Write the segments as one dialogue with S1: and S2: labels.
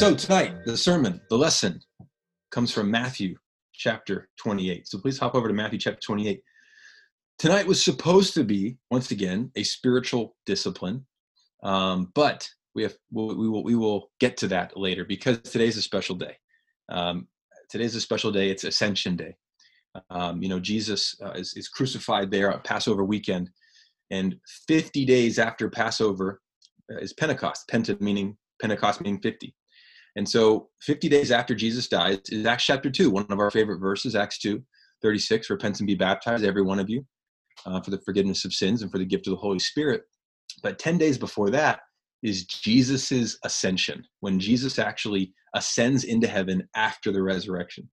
S1: So tonight, the sermon, the lesson comes from Matthew chapter 28. So please hop over to Matthew chapter 28. Tonight was supposed to be, once again, a spiritual discipline, um, but we have we'll, we will get to that later because today's a special day. Um, today's a special day. It's Ascension Day. Um, you know, Jesus uh, is, is crucified there on Passover weekend, and 50 days after Passover uh, is Pentecost. Penta meaning Pentecost meaning 50. And so 50 days after Jesus dies is Acts chapter 2, one of our favorite verses, Acts 2, 36, repent and be baptized, every one of you, uh, for the forgiveness of sins and for the gift of the Holy Spirit. But 10 days before that is Jesus's ascension, when Jesus actually ascends into heaven after the resurrection.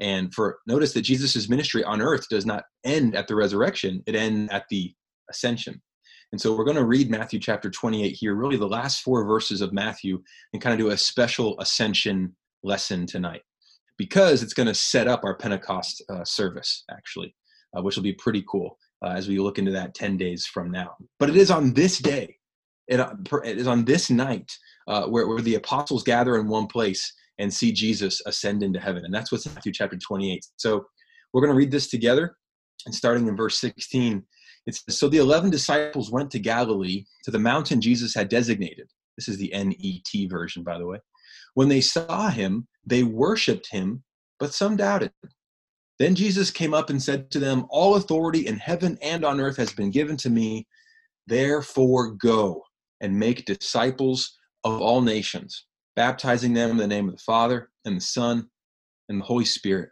S1: And for notice that Jesus' ministry on earth does not end at the resurrection, it ends at the ascension. And so we're going to read Matthew chapter 28 here, really the last four verses of Matthew, and kind of do a special ascension lesson tonight because it's going to set up our Pentecost uh, service, actually, uh, which will be pretty cool uh, as we look into that 10 days from now. But it is on this day, it, uh, it is on this night uh, where, where the apostles gather in one place and see Jesus ascend into heaven. And that's what's in Matthew chapter 28. So we're going to read this together. And starting in verse 16, it says, So the 11 disciples went to Galilee, to the mountain Jesus had designated. This is the NET version, by the way. When they saw him, they worshiped him, but some doubted. Then Jesus came up and said to them, All authority in heaven and on earth has been given to me. Therefore, go and make disciples of all nations, baptizing them in the name of the Father and the Son and the Holy Spirit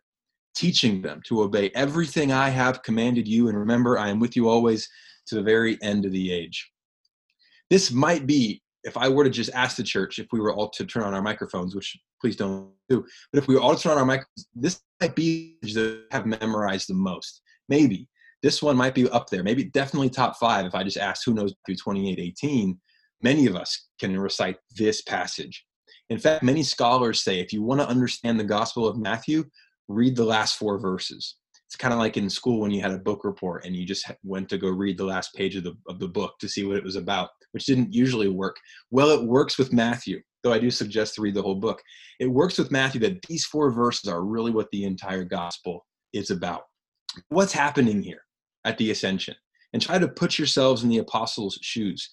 S1: teaching them to obey everything I have commanded you. And remember, I am with you always to the very end of the age. This might be, if I were to just ask the church if we were all to turn on our microphones, which please don't do, but if we were all to turn on our microphones, this might be the have memorized the most. Maybe. This one might be up there, maybe definitely top five. If I just asked who knows through 2818, many of us can recite this passage. In fact, many scholars say if you want to understand the Gospel of Matthew, read the last four verses. It's kind of like in school when you had a book report and you just went to go read the last page of the, of the book to see what it was about, which didn't usually work. Well, it works with Matthew, though I do suggest to read the whole book. It works with Matthew that these four verses are really what the entire gospel is about. What's happening here at the ascension? And try to put yourselves in the apostles' shoes.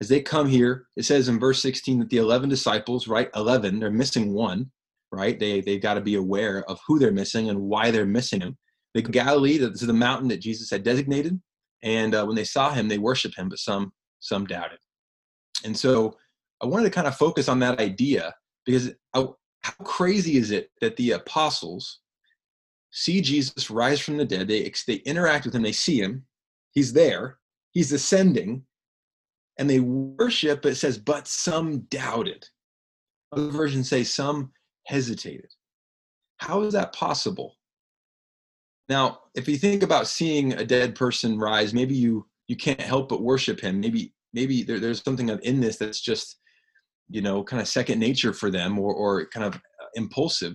S1: As they come here, it says in verse 16 that the 11 disciples, right? 11, they're missing one right? They they've got to be aware of who they're missing and why they're missing him. They Galilee, this is the mountain that Jesus had designated, and uh, when they saw him, they worshipped him, but some some doubted. And so I wanted to kind of focus on that idea because how, how crazy is it that the apostles see Jesus rise from the dead? They they interact with him, they see him, he's there, he's ascending, and they worship. But It says, but some doubted. Other versions say some hesitated. How is that possible? Now, if you think about seeing a dead person rise, maybe you you can't help but worship him. Maybe maybe there, there's something in this that's just you know kind of second nature for them or or kind of uh, impulsive.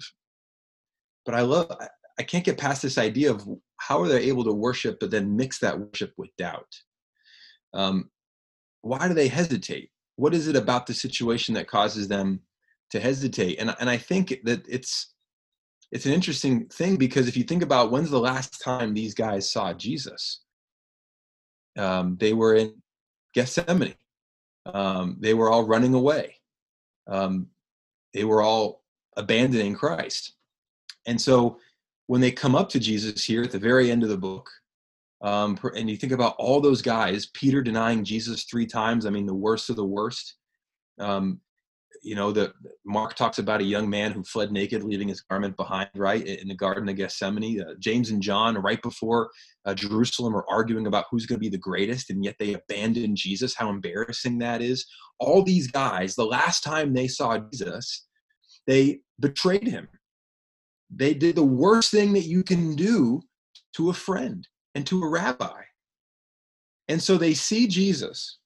S1: But I love I can't get past this idea of how are they able to worship but then mix that worship with doubt. Um, why do they hesitate? What is it about the situation that causes them to hesitate and and i think that it's it's an interesting thing because if you think about when's the last time these guys saw jesus? Um, they were in gethsemane. Um, they were all running away. Um, they were all abandoning christ. And so when they come up to jesus here at the very end of the book um, and you think about all those guys peter denying jesus three times i mean the worst of the worst um, you know, the Mark talks about a young man who fled naked, leaving his garment behind, right, in the Garden of Gethsemane. Uh, James and John, right before uh, Jerusalem, are arguing about who's going to be the greatest, and yet they abandon Jesus. How embarrassing that is. All these guys, the last time they saw Jesus, they betrayed him. They did the worst thing that you can do to a friend and to a rabbi. And so they see Jesus,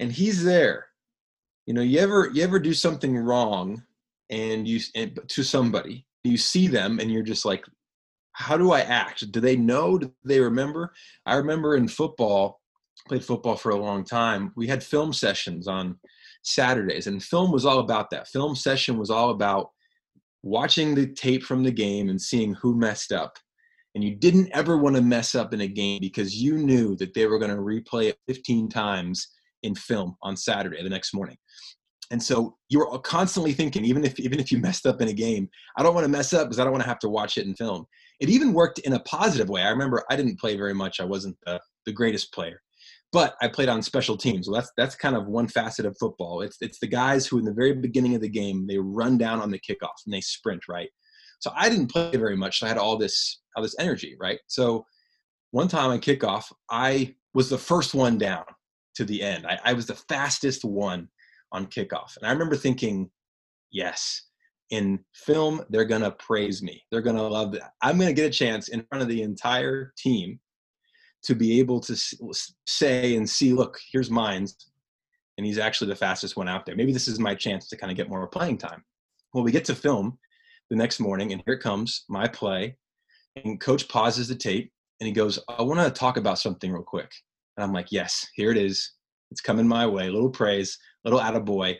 S1: and he's there you know you ever you ever do something wrong and you and, to somebody you see them and you're just like how do i act do they know do they remember i remember in football played football for a long time we had film sessions on Saturdays, and film was all about that. Film session was all about watching the tape from the game and seeing who messed up. And you didn't ever want to mess up in a game because you knew that they were going to replay it 15 times in film on Saturday the next morning. And so you're constantly thinking, even if even if you messed up in a game, I don't want to mess up because I don't want to have to watch it in film. It even worked in a positive way. I remember I didn't play very much. I wasn't the, the greatest player, but I played on special teams. Well, that's that's kind of one facet of football. It's it's the guys who in the very beginning of the game they run down on the kickoff and they sprint right. So I didn't play very much. So I had all this all this energy right. So one time on kickoff, I was the first one down to the end. I, I was the fastest one on kickoff. And I remember thinking, yes, in film, they're going to praise me. They're going to love that. I'm going to get a chance in front of the entire team to be able to say and see, look, here's mines. And he's actually the fastest one out there. Maybe this is my chance to kind of get more playing time. Well, we get to film the next morning, and here comes my play. And coach pauses the tape and he goes, I want to talk about something real quick. And I'm like, yes, here it is. It's coming my way. Little praise, little attaboy.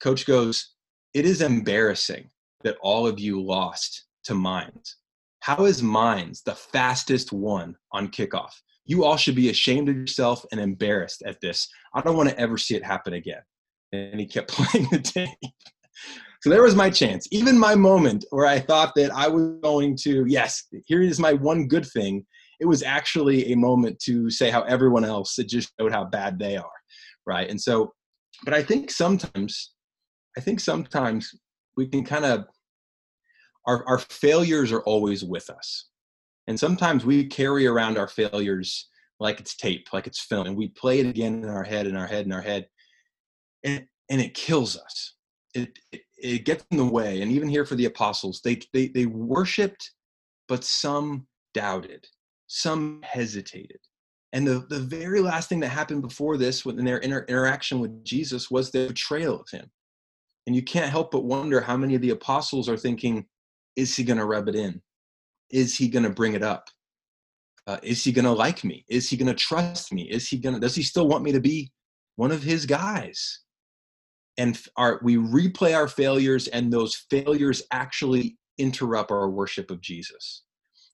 S1: Coach goes, It is embarrassing that all of you lost to Mines. How is Mines the fastest one on kickoff? You all should be ashamed of yourself and embarrassed at this. I don't want to ever see it happen again. And he kept playing the tape. So there was my chance, even my moment where I thought that I was going to, yes, here is my one good thing. It was actually a moment to say how everyone else, it just showed how bad they are right? And so but i think sometimes i think sometimes we can kind of our, our failures are always with us. And sometimes we carry around our failures like it's tape like it's film and we play it again in our head in our head in our head and and it kills us. It, it it gets in the way and even here for the apostles they they, they worshipped but some doubted some hesitated and the, the very last thing that happened before this, in their inter- interaction with Jesus, was the betrayal of him. And you can't help but wonder how many of the apostles are thinking, is he going to rub it in? Is he going to bring it up? Uh, is he going to like me? Is he going to trust me? Is he going to, does he still want me to be one of his guys? And our, we replay our failures, and those failures actually interrupt our worship of Jesus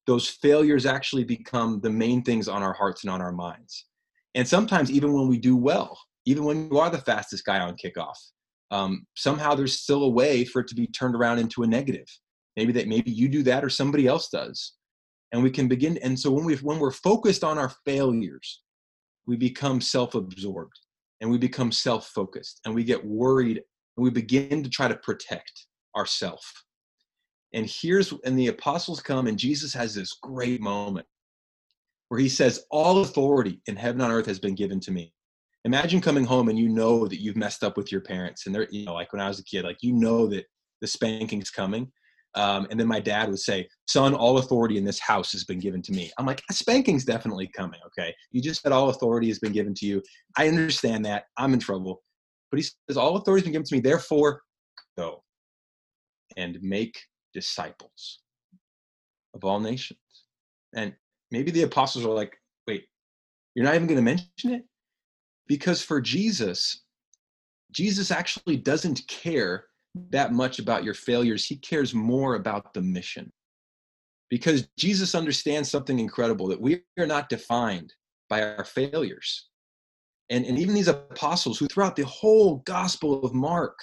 S1: those failures actually become the main things on our hearts and on our minds. And sometimes, even when we do well, even when you are the fastest guy on kickoff, um, somehow there's still a way for it to be turned around into a negative. Maybe that maybe you do that or somebody else does, and we can begin. And so when we when we're focused on our failures, we become self-absorbed and we become self-focused and we get worried and we begin to try to protect ourselves and here's and the apostles come and Jesus has this great moment where he says, All authority in heaven and earth has been given to me. Imagine coming home and you know that you've messed up with your parents. And they're, you know, like when I was a kid, like you know that the spanking's coming. Um, and then my dad would say, Son, all authority in this house has been given to me. I'm like, spanking's definitely coming. Okay. You just said all authority has been given to you. I understand that. I'm in trouble. But he says, All authority has been given to me. Therefore, go and make disciples of all nations. And maybe the apostles are like, wait, you're not even going to mention it? Because for Jesus, Jesus actually doesn't care that much about your failures. He cares more about the mission. Because Jesus understands something incredible that we are not defined by our failures. And, and even these apostles who throughout the whole gospel of Mark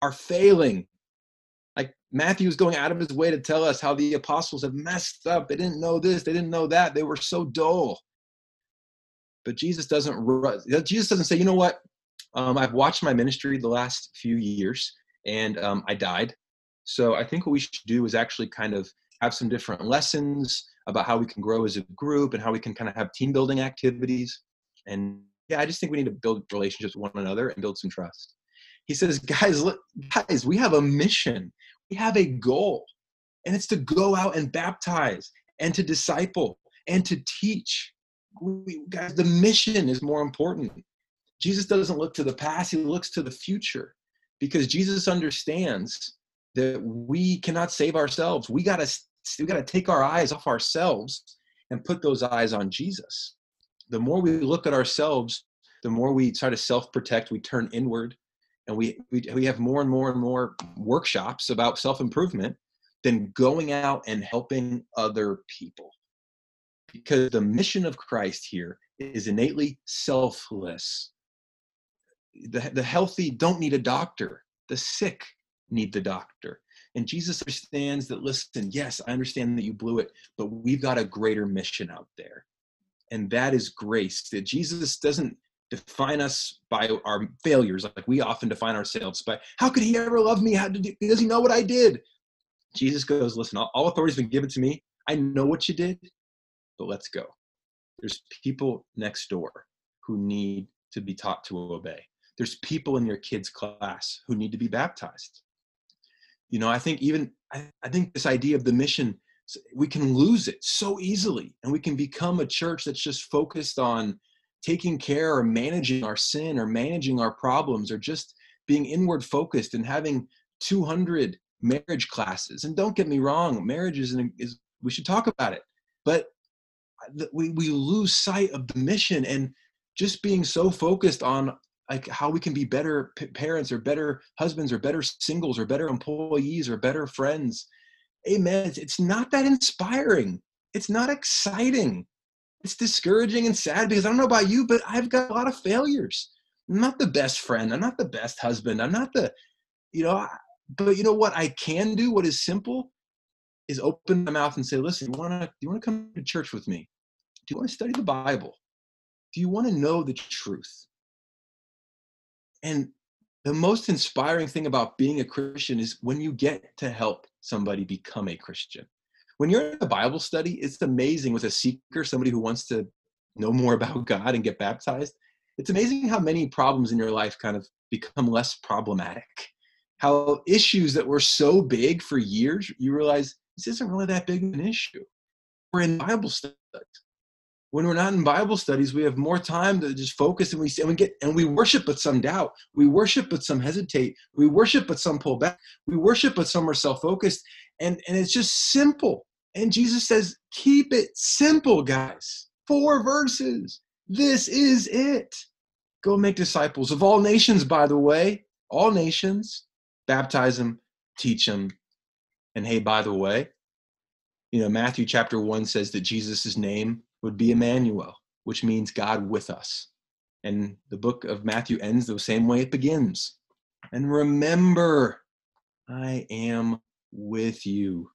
S1: are failing like Matthew is going out of his way to tell us how the apostles have messed up. They didn't know this, they didn't know that. They were so dull. But Jesus doesn't Jesus doesn't say, you know what? Um, I've watched my ministry the last few years, and um, I died. So I think what we should do is actually kind of have some different lessons about how we can grow as a group and how we can kind of have team building activities. And yeah, I just think we need to build relationships with one another and build some trust. He says, guys, look, guys, we have a mission. We have a goal. And it's to go out and baptize and to disciple and to teach. We, guys, the mission is more important. Jesus doesn't look to the past, he looks to the future because Jesus understands that we cannot save ourselves. We got to we got to take our eyes off ourselves and put those eyes on Jesus. The more we look at ourselves, the more we try to self-protect, we turn inward, and we, we, we have more and more and more workshops about self improvement than going out and helping other people. Because the mission of Christ here is innately selfless. The, the healthy don't need a doctor, the sick need the doctor. And Jesus understands that, listen, yes, I understand that you blew it, but we've got a greater mission out there. And that is grace. That Jesus doesn't define us by our failures. Like we often define ourselves by how could he ever love me? How did he, does he know what i did? Jesus goes listen all, all authority has been given to me. I know what you did but let's go. There's people next door who need to be taught to obey. There's people in your kids class who need to be baptized. You know i think even I, I think this idea of the mission we can lose it so easily and we can become a church that's just focused on taking care or managing our sin or managing our problems or just being inward focused and having 200 marriage classes. And don't get me wrong marriage is, an, is we should talk about it. But we, we lose sight of the mission and just being so focused on like how we can be better parents or better husbands or better singles or better employees or better friends. Amen. It's not that inspiring. It's not exciting it's discouraging and sad because I don't know about you, but I've got a lot of failures. I'm not the best friend. I'm not the best husband. I'm not the, you know, but you know what I can do? What is simple is open my mouth and say, listen, you want to, do you want to come to church with me? Do you want to study the Bible? Do you want to know the truth? And the most inspiring thing about being a Christian is when you get to help somebody become a Christian when you're in a Bible study, it's amazing with a seeker, somebody who wants to know more about God and get baptized. It's amazing how many problems in your life kind of become less problematic. How issues that were so big for years, you realize this isn't really that big of an issue. We're in Bible studies. When we're not in Bible studies, we have more time to just focus and we and we get and we worship, but some doubt. We worship, but some hesitate. We worship, but some pull back. We worship, but some are self-focused. And and it's just simple. And Jesus says, keep it simple, guys. Four verses. This is it. Go make disciples of all nations, by the way, all nations. Baptize them, teach them. And hey, by the way, you know, Matthew chapter 1 says that Jesus' name would be Emmanuel, which means God with us. And the book of Matthew ends the same way it begins. And remember, I am with you.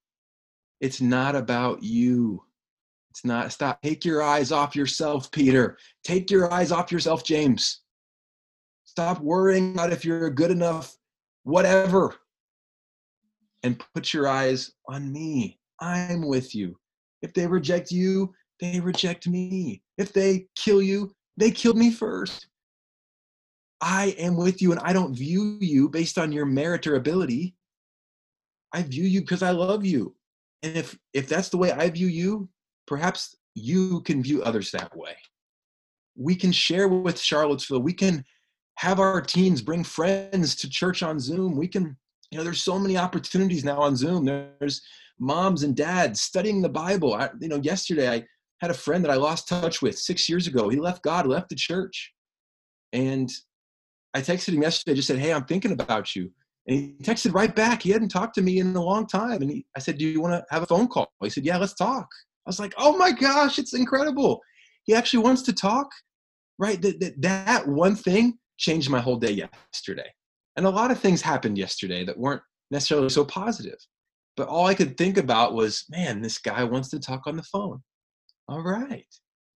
S1: It's not about you. It's not, stop. Take your eyes off yourself, Peter. Take your eyes off yourself, James. Stop worrying about if you're good enough, whatever. And put your eyes on me. I'm with you. If they reject you, they reject me. If they kill you, they killed me first. I am with you and I don't view you based on your merit or ability. I view you because I love you. And if if that's the way i view you perhaps you can view others that way. We can share with charlottesville. We can have our teens bring friends to church on zoom. We can you know there's so many opportunities now on zoom. There's moms and dads studying the bible. I, you know yesterday i had a friend that i lost touch with six years ago. He left god left the church. And i texted him yesterday just said hey i'm thinking about you and he texted right back. He hadn't talked to me in a long time. And he, I said, Do you want to have a phone call? He said, Yeah, let's talk. I was like, Oh my gosh, it's incredible. He actually wants to talk, right? That, that, that one thing changed my whole day yesterday. And a lot of things happened yesterday that weren't necessarily so positive. But all I could think about was, man, this guy wants to talk on the phone. All right.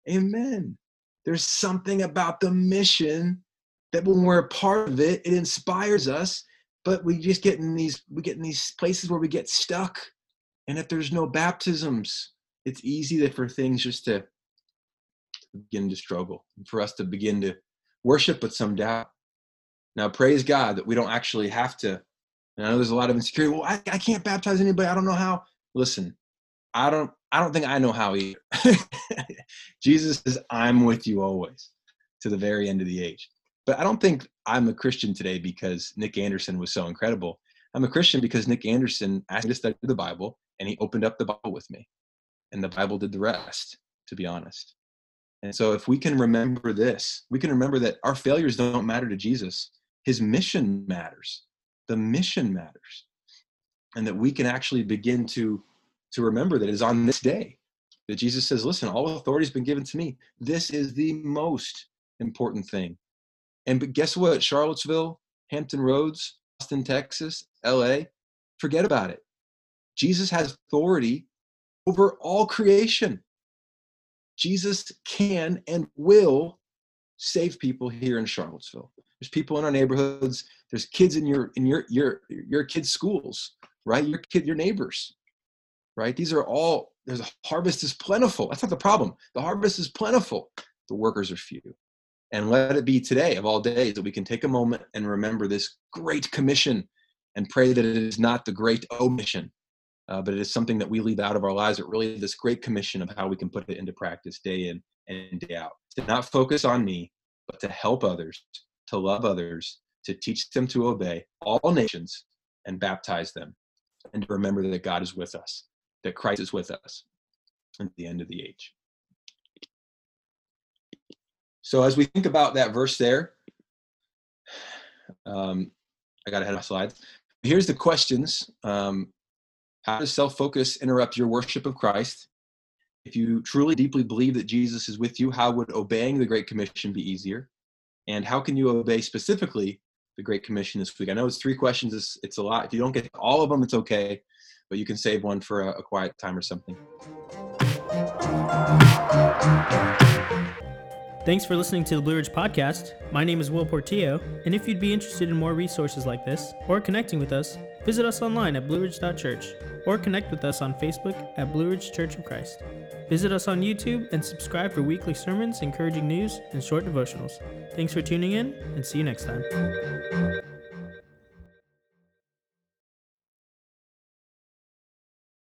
S1: Amen. There's something about the mission that when we're a part of it, it inspires us but we just get in these we get in these places where we get stuck. And if there's no baptisms it's easy for things just to begin to struggle for us to begin to worship with some doubt. Now praise god that we don't actually have to. And i know there's a lot of insecurity. Well I, I can't baptize anybody. I don't know how. Listen i don't i don't think i know how either. Jesus says i'm with you always to the very end of the age but I don't think I'm a Christian today because Nick Anderson was so incredible. I'm a Christian because Nick Anderson asked me to study the Bible and he opened up the Bible with me. And the Bible did the rest, to be honest. And so if we can remember this, we can remember that our failures don't matter to Jesus. his mission matters. The mission matters. And that we can actually begin to, to remember that it is on this day that Jesus says, Listen, all authority has been given to me. This is the most important thing. And but guess what? Charlottesville, Hampton Roads, Austin, Texas, LA, forget about it. Jesus has authority over all creation. Jesus can and will save people here in Charlottesville. There's people in our neighborhoods. There's kids in your in your your your kids' schools, right? Your kid, your neighbors, right? These are all. There's a harvest is plentiful. That's not the problem. The harvest is plentiful. The workers are few. And let it be today of all days that we can take a moment and remember this great commission and pray that it is not the great omission, uh, but it is something that we leave out of our lives, but really this great commission of how we can put it into practice day in and day out. To not focus on me, but to help others, to love others, to teach them to obey all nations and baptize them, and to remember that God is with us, that Christ is with us at the end of the age. So as we think about that verse there, um, I got ahead of my slides. Here's the questions. Um, how does self-focus interrupt your worship of Christ? If you truly deeply believe that Jesus is with you, how would obeying the Great Commission be easier? And how can you obey specifically the Great Commission this week? I know it's three questions. It's, it's a lot. If you don't get all of them, it's okay, but you can save one for a, a quiet time or something.
S2: Thanks for listening to the Blue Ridge Podcast. My name is Will Portillo, and if you'd be interested in more resources like this or connecting with us, visit us online at blueridge.church or connect with us on Facebook at Blue Ridge Church of Christ. Visit us on YouTube and subscribe for weekly sermons, encouraging news, and short devotionals. Thanks for tuning in, and see you next time.